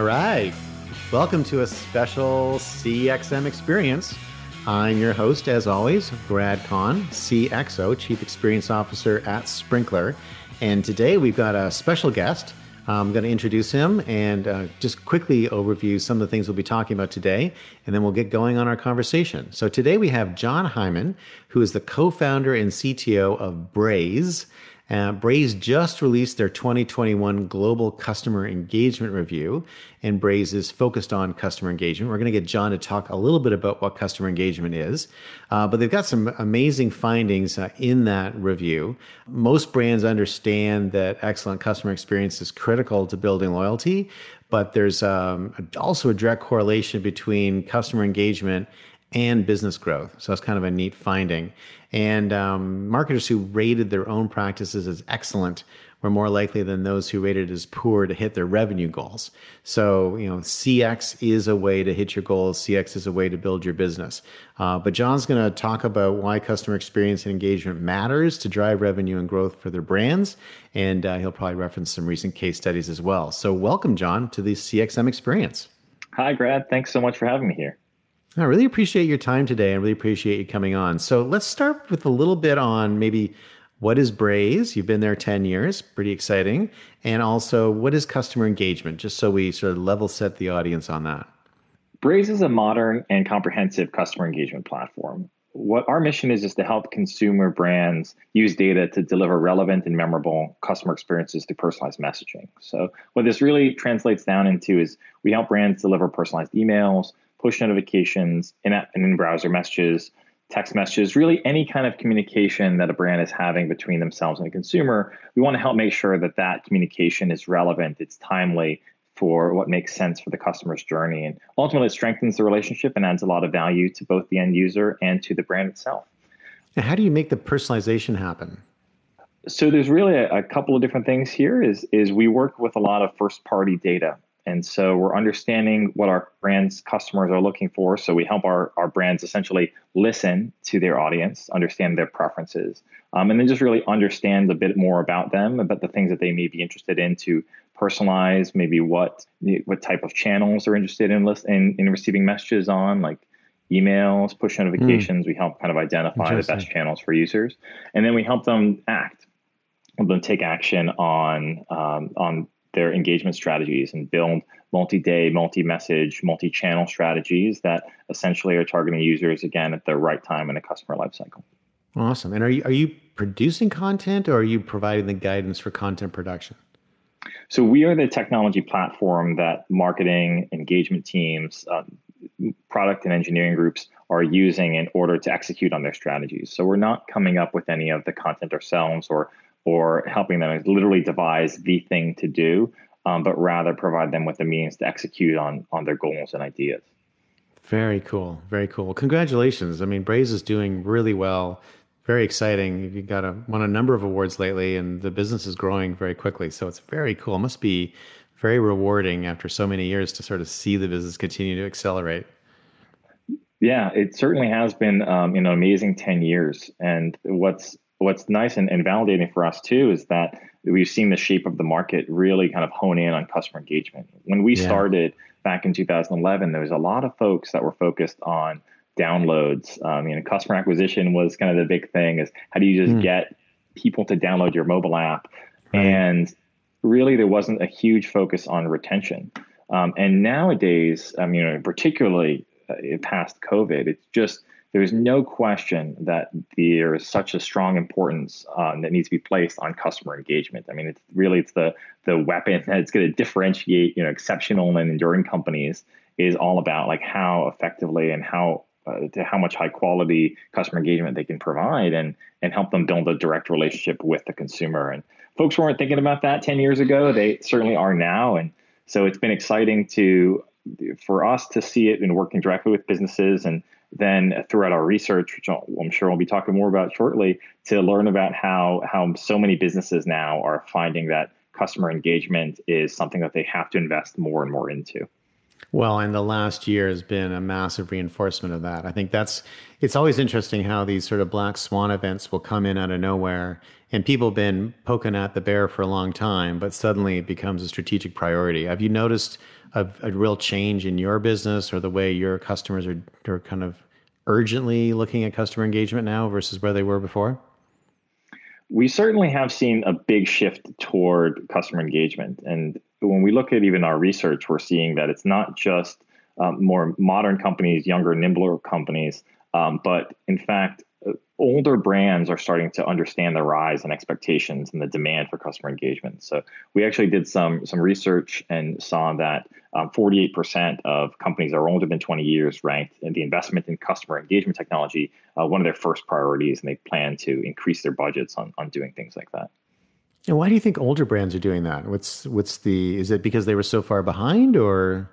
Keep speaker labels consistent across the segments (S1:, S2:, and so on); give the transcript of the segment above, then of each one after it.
S1: All right. Welcome to a special CXM experience. I'm your host, as always, Grad Conn, CXO, Chief Experience Officer at Sprinklr. And today we've got a special guest. I'm going to introduce him and uh, just quickly overview some of the things we'll be talking about today, and then we'll get going on our conversation. So, today we have Jon Hyman, who is the co founder and CTO of Braze. Uh, Braze just released their 2021 Global Customer Engagement Review, and Braze is focused on customer engagement. We're going to get Jon to talk a little bit about what customer engagement is, uh, but they've got some amazing findings uh, in that review. Most brands understand that excellent customer experience is critical to building loyalty, but there's um, also a direct correlation between customer engagement and business growth. So that's kind of a neat finding. And um, marketers who rated their own practices as excellent were more likely than those who rated as poor to hit their revenue goals. So, you know, CX is a way to hit your goals. CX is a way to build your business. Uh, but Jon's going to talk about why customer experience and engagement matters to drive revenue and growth for their brands. And uh, he'll probably reference some recent case studies as well. So, welcome, Jon, to the CXM experience.
S2: Hi, Grad. Thanks so much for having me here.
S1: I really appreciate your time today. I really appreciate you coming on. So let's start with a little bit on maybe what is Braze? You've been there 10 years, pretty exciting. And also, what is customer engagement? Just so we sort of level set the audience on that.
S2: Braze is a modern and comprehensive customer engagement platform. What our mission is is to help consumer brands use data to deliver relevant and memorable customer experiences through personalized messaging. So, what this really translates down into is we help brands deliver personalized emails, push notifications, in-app and in-browser messages, text messages, really any kind of communication that a brand is having between themselves and a consumer. We want to help make sure that that communication is relevant, it's timely for what makes sense for the customer's journey. And ultimately, it strengthens the relationship and adds a lot of value to both the end user and to the brand itself.
S1: And how do you make the personalization happen?
S2: So there's really a, a couple of different things here. Is is we work with a lot of first party data and so we're understanding what our brands customers are looking for. So we help our, our brands essentially listen to their audience, understand their preferences, um, and then just really understand a bit more about them, about the things that they may be interested in to personalize, maybe what what type of channels they're interested in, list, in, in receiving messages on, like emails, push notifications. Mm. We help kind of identify the best channels for users, and then we help them act, help them take action on um, on their engagement strategies and build multi-day, multi-message, multi-channel strategies that essentially are targeting users again at the right time in the customer lifecycle.
S1: Awesome. And are you are you producing content or are you providing the guidance for content production?
S2: So we are the technology platform that marketing, engagement teams, uh, product and engineering groups are using in order to execute on their strategies. So we're not coming up with any of the content ourselves or or helping them literally devise the thing to do, um, but rather provide them with the means to execute on on their goals and ideas.
S1: Very cool. Very cool. Congratulations. I mean, Braze is doing really well. Very exciting. You got a, won a number of awards lately, and the business is growing very quickly. So it's very cool. It must be very rewarding after so many years to sort of see the business continue to accelerate.
S2: Yeah, it certainly has been um, an amazing 10 years. And what's what's nice and, and validating for us too is that we've seen the shape of the market really kind of hone in on customer engagement. When we yeah. started back in 2011, there was a lot of folks that were focused on downloads. Um, you know, customer acquisition was kind of the big thing. Is how do you just mm. get people to download your mobile app? Right. And really, there wasn't a huge focus on retention. Um, and nowadays, um, you know, particularly uh, past COVID, it's just there is no question that there is such a strong importance um, that needs to be placed on customer engagement. I mean, it's really it's the the weapon that's going to differentiate you know exceptional and enduring companies is all about like how effectively and how uh, to how much high quality customer engagement they can provide and and help them build a direct relationship with the consumer. And folks weren't thinking about that 10 years ago. They certainly are now. And so it's been exciting to for us to see it in working directly with businesses and then throughout our research, which I'm sure we'll be talking more about shortly, to learn about how how so many businesses now are finding that customer engagement is something that they have to invest more and more into.
S1: Well, and the last year has been a massive reinforcement of that. I think that's it's always interesting how these sort of black swan events will come in out of nowhere and people have been poking at the bear for a long time, but suddenly it becomes a strategic priority. Have you noticed a, a real change in your business or the way your customers are, are kind of urgently looking at customer engagement now versus where they were before?
S2: We certainly have seen a big shift toward customer engagement. And when we look at even our research, we're seeing that it's not just um, more modern companies, younger, nimbler companies, um, but in fact, older brands are starting to understand the rise in expectations and the demand for customer engagement. So we actually did some some research and saw that um, 48% of companies that are older than 20 years ranked in the investment in customer engagement technology uh, one of their first priorities, and they plan to increase their budgets on on doing things like that.
S1: And why do you think older brands are doing that? What's what's the is it because they were so far behind or?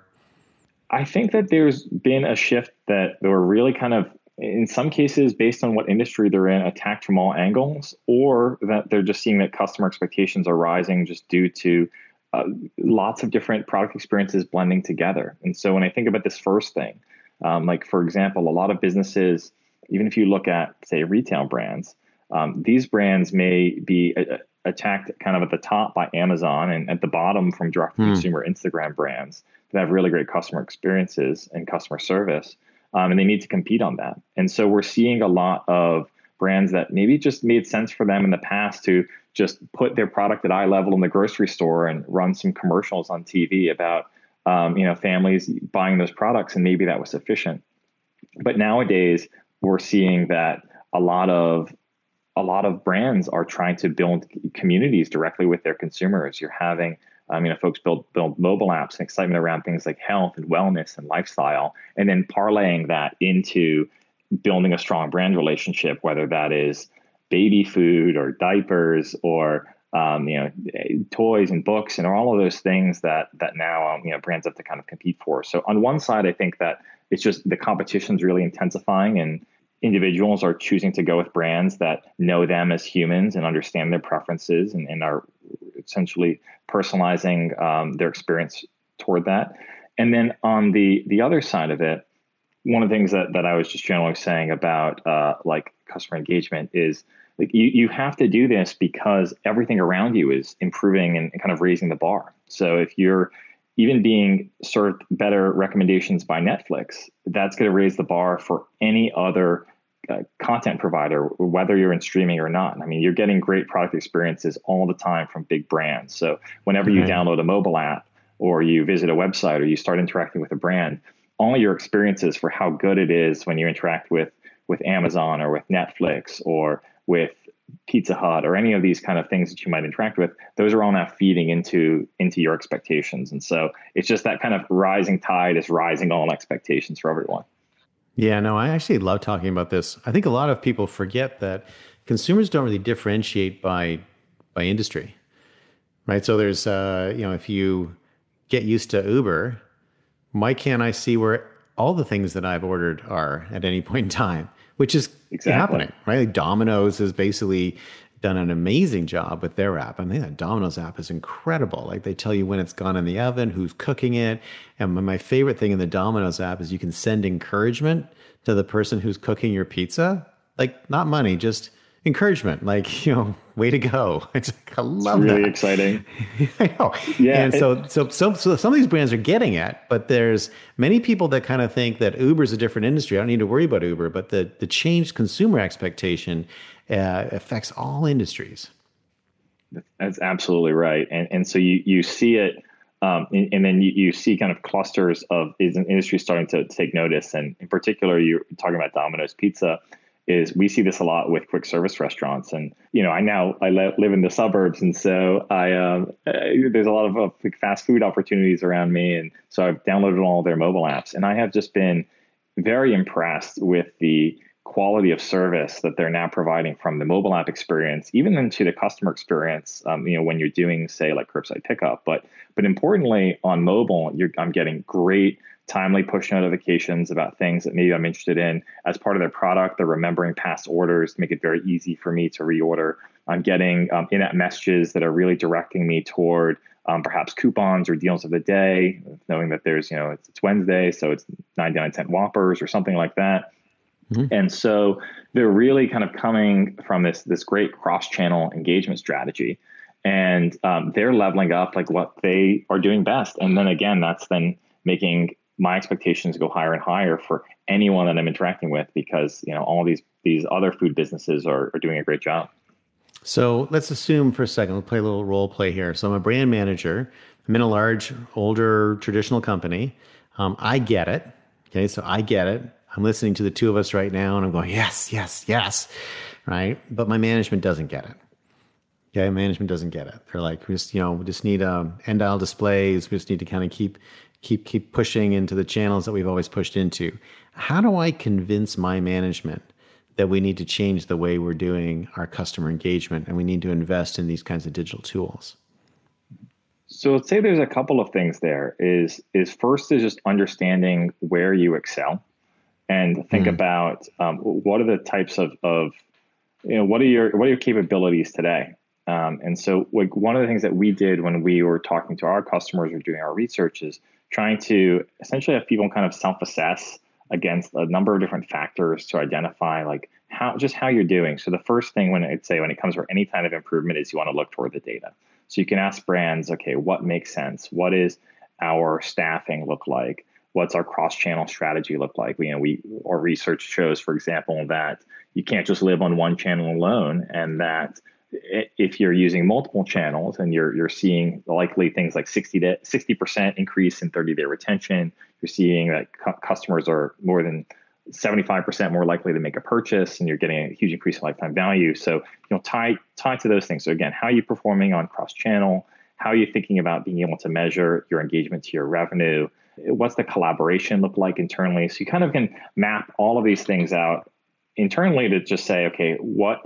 S2: I think that there's been a shift that they were really kind of in some cases based on what industry they're in attacked from all angles or that they're just seeing that customer expectations are rising just due to uh, lots of different product experiences blending together and so when i think about this first thing um, like for example a lot of businesses even if you look at say retail brands um, these brands may be a- uh, uh, attacked kind of at the top by amazon and at the bottom from direct to consumer hmm. instagram brands that have really great customer experiences and customer service um, and they need to compete on that. And so we're seeing a lot of brands that maybe just made sense for them in the past to just put their product at eye level in the grocery store and run some commercials on TV about um, you know families buying those products, and maybe that was sufficient. But nowadays we're seeing that a lot of a lot of brands are trying to build communities directly with their consumers. You're having um, you know, folks build build mobile apps and excitement around things like health and wellness and lifestyle, and then parlaying that into building a strong brand relationship, whether that is baby food or diapers or um, you know toys and books and all of those things that that now um, you know brands have to kind of compete for. So on one side, I think that it's just the competition is really intensifying and individuals are choosing to go with brands that know them as humans and understand their preferences and, and are essentially personalizing um, their experience toward that. And then on the the other side of it, one of the things that, that I was just generally saying about uh, like customer engagement is like you, you have to do this because everything around you is improving and kind of raising the bar. So if you're even being served better recommendations by Netflix, that's going to raise the bar for any other uh, content provider, whether you're in streaming or not. I mean, you're getting great product experiences all the time from big brands. So whenever you download a mobile app or you visit a website or you start interacting with a brand, all your experiences for how good it is when you interact with with Amazon or with Netflix or with Pizza Hut or any of these kind of things that you might interact with, those are all now feeding into into your expectations. And so it's just that kind of rising tide is rising all expectations for everyone.
S1: Yeah, no, I actually love talking about this. I think a lot of people forget that consumers don't really differentiate by by industry. Right? So there's uh, you know, if you get used to Uber, why can't I see where all the things that I've ordered are at any point in time? Which is exactly. happening, right? Like Domino's has basically done an amazing job with their app. I mean, that Domino's app is incredible. Like they tell you when it's gone in the oven, who's cooking it. And my favorite thing in the Domino's app is you can send encouragement to the person who's cooking your pizza. Like not money, just encouragement. Like, you know, way to go. It's like, I love
S2: it's really
S1: that.
S2: exciting.
S1: I know. Yeah. And so, so, so, so some of these brands are getting it, but there's many people that kind of think that Uber is a different industry. I don't need to worry about Uber, but the, the changed consumer expectation uh, affects all industries.
S2: That's absolutely right. And, and so you, you see it, um, and, and, then you, you see kind of clusters of is an industry starting to take notice. And in particular, you're talking about Domino's Pizza is we see this a lot with quick service restaurants. And you know i now i live in the suburbs. And so i um, uh, there's a lot of uh, fast food opportunities around me. And so i've downloaded all their mobile apps. And i have just been very impressed with the quality of service that they're now providing from the mobile app experience even into the customer experience um, you know when you're doing say like curbside pickup. But but importantly on mobile i'm getting great timely push notifications about things that maybe I'm interested in as part of their product. They're remembering past orders to make it very easy for me to reorder. I'm getting um, in-app messages that are really directing me toward um, perhaps coupons or deals of the day, knowing that there's, you know, it's, it's Wednesday, so it's 99 cent Whoppers or something like that. Mm-hmm. And so they're really kind of coming from this, this great cross-channel engagement strategy. and um, they're leveling up like what they are doing best. And then again, that's then making my expectations go higher and higher for anyone that I'm interacting with because you know all these these other food businesses are, are doing a great job.
S1: So let's assume for a second, we'll play a little role play here. So I'm a brand manager. I'm in a large, older, traditional company. Um, I get it. Okay, so I get it. I'm listening to the two of us right now, and I'm going, yes, yes, yes, right. But my management doesn't get it. Okay, management doesn't get it. They're like, we just, you know, we just need um, end aisle displays. We just need to kind of keep, keep, keep pushing into the channels that we've always pushed into. How do I convince my management that we need to change the way we're doing our customer engagement and we need to invest in these kinds of digital tools?
S2: So let's say there's a couple of things there. Is is first is just understanding where you excel, and think mm. about um, what are the types of, of you know what are your what are your capabilities today um, and so, like one of the things that we did when we were talking to our customers or doing our research is trying to essentially have people kind of self-assess against a number of different factors to identify like how just how you're doing. So the first thing when I'd say when it comes for any kind of improvement is you want to look toward the data. So you can ask brands, okay, what makes sense? What is our staffing look like? What's our cross-channel strategy look like? We, you know, we our research shows, for example, that you can't just live on one channel alone, and that if you're using multiple channels and you're you're seeing likely things like 60 to 60% increase in 30 day retention you're seeing that cu- customers are more than 75% more likely to make a purchase and you're getting a huge increase in lifetime value. So you know tie tie to those things. So again how are you performing on cross channel how are you thinking about being able to measure your engagement to your revenue? What's the collaboration look like internally? So you kind of can map all of these things out internally to just say okay what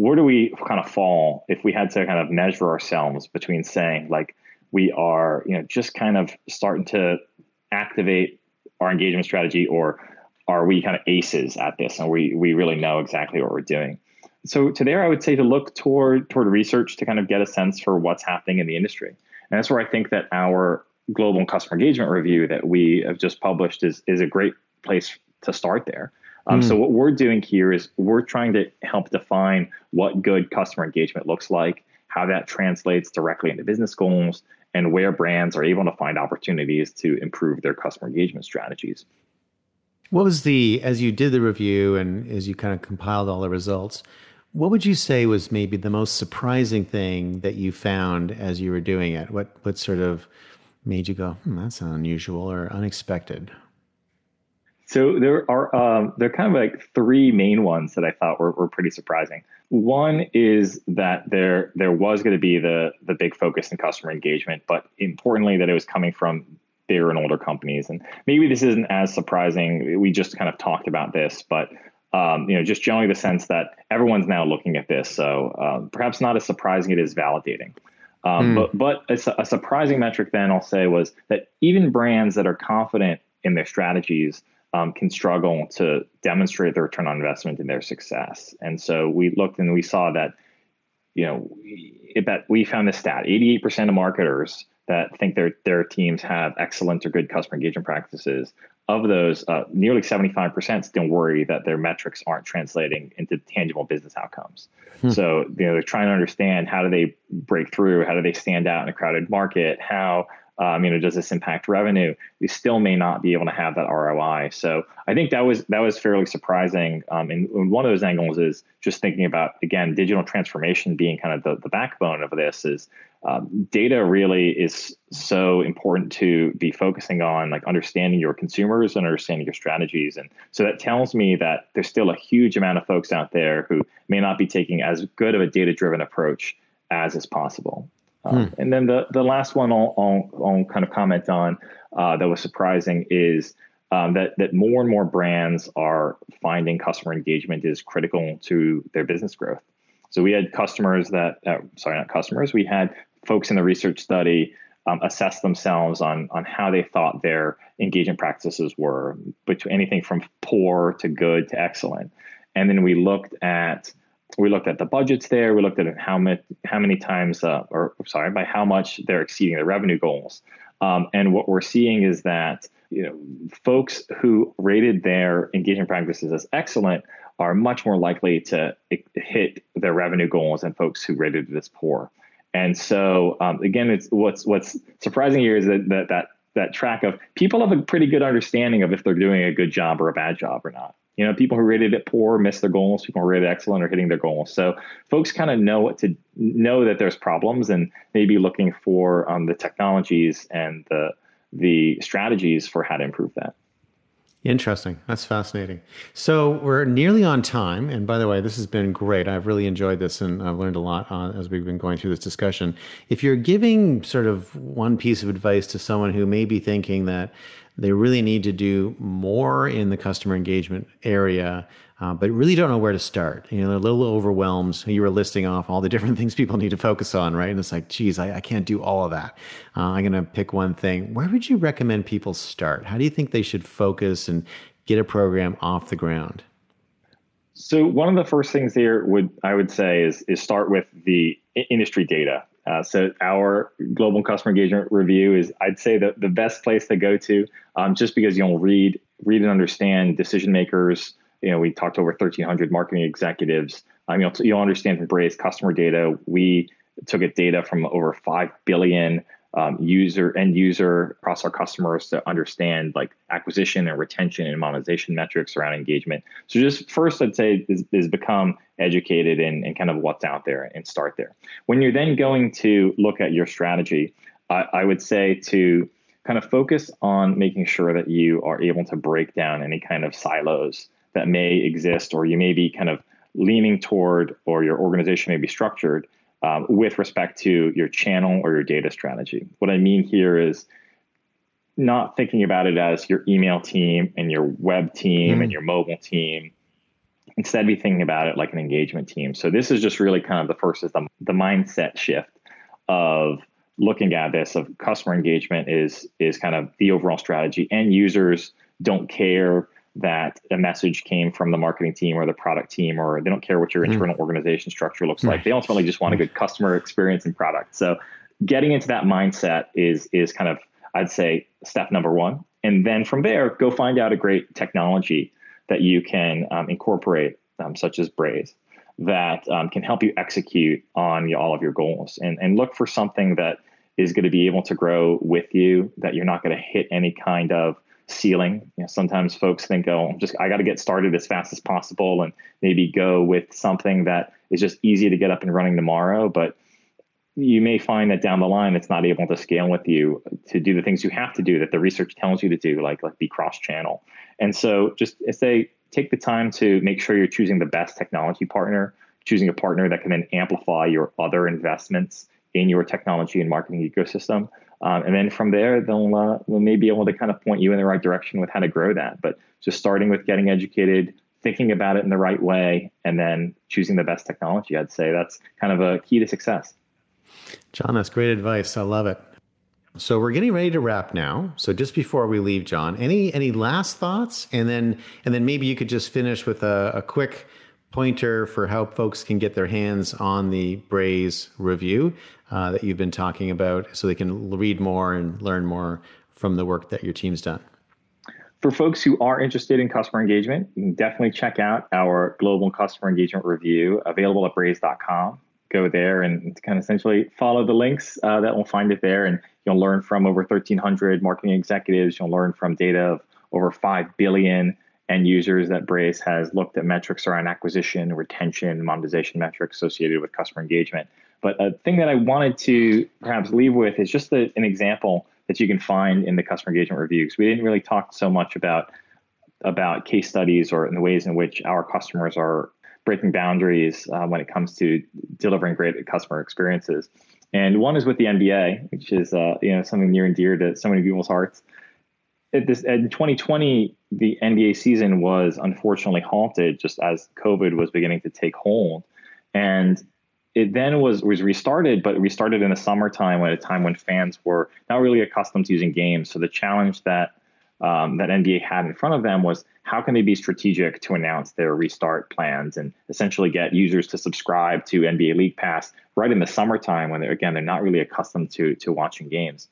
S2: where do we kind of fall if we had to kind of measure ourselves between saying like we are you know just kind of starting to activate our engagement strategy or are we kind of aces at this and we we really know exactly what we're doing? So to there i would say to look toward toward research to kind of get a sense for what's happening in the industry. And that's where i think that our global customer engagement review that we have just published is is a great place to start there um, mm. So what we're doing here is we're trying to help define what good customer engagement looks like, how that translates directly into business goals, and where brands are able to find opportunities to improve their customer engagement strategies.
S1: What was the as you did the review and as you kind of compiled all the results? What would you say was maybe the most surprising thing that you found as you were doing it? What what sort of made you go, hmm, "That's unusual" or unexpected?
S2: So there are um, there are kind of like three main ones that I thought were, were pretty surprising. One is that there there was going to be the the big focus in customer engagement, but importantly that it was coming from bigger and older companies. And maybe this isn't as surprising. We just kind of talked about this, but um, you know, just generally the sense that everyone's now looking at this. So um, perhaps not as surprising, it is validating. Um, mm. But but a, a surprising metric then I'll say was that even brands that are confident in their strategies um, can struggle to demonstrate the return on investment in their success. And so we looked and we saw that, you know, it, that we found this stat: 88% of marketers that think their their teams have excellent or good customer engagement practices. Of those, uh, nearly 75% still worry that their metrics aren't translating into tangible business outcomes. Hmm. So, you know, they're trying to understand how do they break through, how do they stand out in a crowded market, how um, you know, does this impact revenue? We still may not be able to have that ROI. So I think that was that was fairly surprising. Um, and, one of those angles is just thinking about again digital transformation being kind of the, the backbone of this. Is um, data really is so important to be focusing on, like understanding your consumers and understanding your strategies. And so that tells me that there's still a huge amount of folks out there who may not be taking as good of a data driven approach as is possible. Um, hmm. And then the the last one I'll, I'll, I'll kind of comment on uh, that was surprising is um, that that more and more brands are finding customer engagement is critical to their business growth. So we had customers that uh, sorry not customers we had folks in the research study um, assess themselves on on how they thought their engagement practices were between anything from poor to good to excellent, and then we looked at we looked at the budgets there. We looked at how many how many times, uh, or sorry, by how much they're exceeding their revenue goals. Um, and what we're seeing is that you know folks who rated their engagement practices as excellent are much more likely to hit their revenue goals than folks who rated it as poor. And so um, again, it's what's what's surprising here is that, that that that track of people have a pretty good understanding of if they're doing a good job or a bad job or not. You know, people who rated it poor miss their goals. People who rated excellent are hitting their goals. So folks kind of know what to know that there's problems and maybe looking for um, the technologies and the the strategies for how to improve that.
S1: Interesting. That's fascinating. So we're nearly on time. And by the way, this has been great. I've really enjoyed this and I've learned a lot uh, as we've been going through this discussion. If you're giving sort of one piece of advice to someone who may be thinking that they really need to do more in the customer engagement area, uh, but really don't know where to start. You know, they're a little overwhelmed. You were listing off all the different things people need to focus on, right? And it's like, geez, I, I can't do all of that. Uh, I'm going to pick one thing. Where would you recommend people start? How do you think they should focus and get a program off the ground?
S2: So one of the first things here would I would say is is start with the industry data. Uh, so our global customer engagement review is I'd say the, the best place to go to, um, just because you'll read read and understand decision makers you know, we talked to over 1,300 marketing executives. Um, you'll, you'll understand from Braze customer data. We took it data from over 5 billion um, user end user across our customers to understand like acquisition and retention and monetization metrics around engagement. So just first, I'd say is, is become educated in, in kind of what's out there and start there. When you're then going to look at your strategy, I, I would say to kind of focus on making sure that you are able to break down any kind of silos that may exist, or you may be kind of leaning toward, or your organization may be structured um, with respect to your channel or your data strategy. What I mean here is not thinking about it as your email team and your web team mm. and your mobile team. Instead, be thinking about it like an engagement team. So this is just really kind of the first is the, the mindset shift of looking at this of customer engagement is is kind of the overall strategy. End users don't care that a message came from the marketing team or the product team, or they don't care what your mm. internal organization structure looks like. They ultimately just want a good customer experience and product. So getting into that mindset is is kind of I'd say step number one. And then from there, go find out a great technology that you can um, incorporate, um, such as Braze, that um, can help you execute on all of your goals. And, and look for something that is going to be able to grow with you, that you're not going to hit any kind of ceiling. You know, sometimes folks think, oh, just I got to get started as fast as possible and maybe go with something that is just easy to get up and running tomorrow. But you may find that down the line it's not able to scale with you to do the things you have to do that the research tells you to do, like like be cross-channel. And so just say take the time to make sure you're choosing the best technology partner, choosing a partner that can then amplify your other investments in your technology and marketing ecosystem. Um, and then from there, they'll, uh, they'll maybe be able to kind of point you in the right direction with how to grow that. But just starting with getting educated, thinking about it in the right way, and then choosing the best technology, I'd say that's kind of a key to success.
S1: Jon, that's great advice. I love it. So we're getting ready to wrap now. So just before we leave, Jon, any any last thoughts, and then and then maybe you could just finish with a, a quick pointer for how folks can get their hands on the Braze review uh, that you've been talking about so they can read more and learn more from the work that your team's done?
S2: For folks who are interested in customer engagement, you can definitely check out our global customer engagement review available at braze.com. Go there and kind of essentially follow the links uh, that will find it there. And you'll learn from over 1,300 marketing executives. You'll learn from data of over 5 billion end users that Braze has looked at metrics around acquisition, retention, monetization metrics associated with customer engagement. But a thing that I wanted to perhaps leave with is just a, an example that you can find in the customer engagement reviews. We didn't really talk so much about about case studies or in the ways in which our customers are breaking boundaries uh, when it comes to delivering great customer experiences. And one is with the NBA, which is uh, you know something near and dear to so many people's hearts at this in 2020 the nba season was unfortunately halted just as covid was beginning to take hold and it then was was restarted but restarted in the summertime at a time when fans were not really accustomed to using games so the challenge that um, that NBA had in front of them was how can they be strategic to announce their restart plans and essentially get users to subscribe to NBA League Pass right in the summertime when they're again they're not really accustomed to to watching games.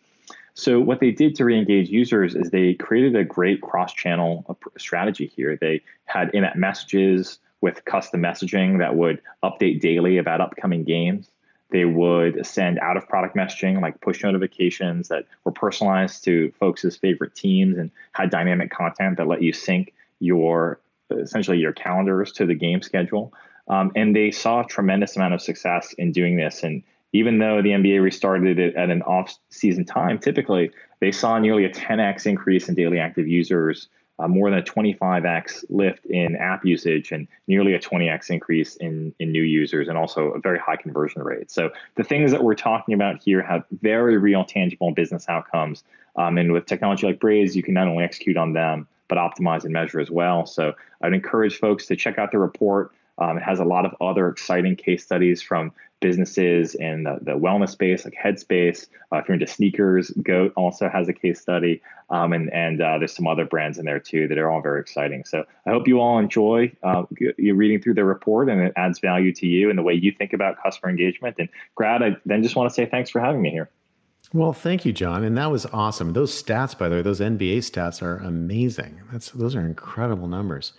S2: So what they did to re-engage users is they created a great cross-channel strategy here. They had in-app messages with custom messaging that would update daily about upcoming games. They would send out of product messaging like push notifications that were personalized to folks' favorite teams and had dynamic content that let you sync your essentially your calendars to the game schedule. Um, and they saw a tremendous amount of success in doing this. And even though the NBA restarted it at an off-season time, typically they saw nearly a 10x increase in daily active users, uh, more than a 25x lift in app usage, and nearly a 20x increase in, in new users, and also a very high conversion rate. So the things that we're talking about here have very real, tangible business outcomes. Um, and with technology like Braze, you can not only execute on them, but optimize and measure as well. So I'd encourage folks to check out the report. Um, it has a lot of other exciting case studies from businesses in the, the wellness space, like Headspace. Uh, if you're into sneakers, Goat also has a case study, um, and and uh, there's some other brands in there too that are all very exciting. So I hope you all enjoy uh, you reading through the report, and it adds value to you and the way you think about customer engagement. And Grad, I then just want to say thanks for having me here.
S1: Well, thank you, Jon, and that was awesome. Those stats, by the way, those NBA stats are amazing. That's those are incredible numbers.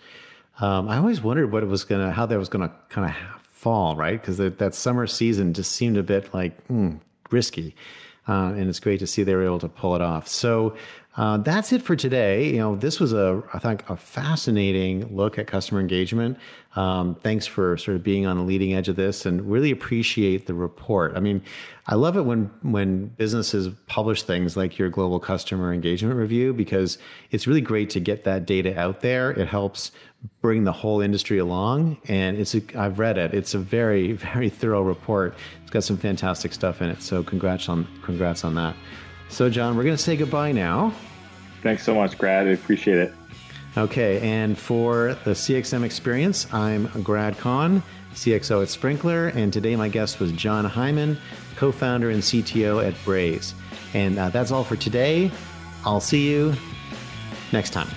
S1: Um, I always wondered what it was gonna, how that was gonna kind of fall, right? Because that summer season just seemed a bit like mm, risky, uh, and it's great to see they were able to pull it off. So uh, that's it for today. You know, this was a I think a fascinating look at customer engagement. Um, thanks for sort of being on the leading edge of this, and really appreciate the report. I mean, I love it when when businesses publish things like your global customer engagement review because it's really great to get that data out there. It helps bring the whole industry along, and it's a, I've read it. It's a very very thorough report. It's got some fantastic stuff in it. So congrats on congrats on that. So, Jon, we're going to say goodbye now.
S2: Thanks so much, Grad. I appreciate it.
S1: Okay, and for the CXM experience, I'm Grad Conn, CXO at Sprinklr, and today my guest was Jon Hyman, co founder and CTO at Braze. And uh, that's all for today. I'll see you next time.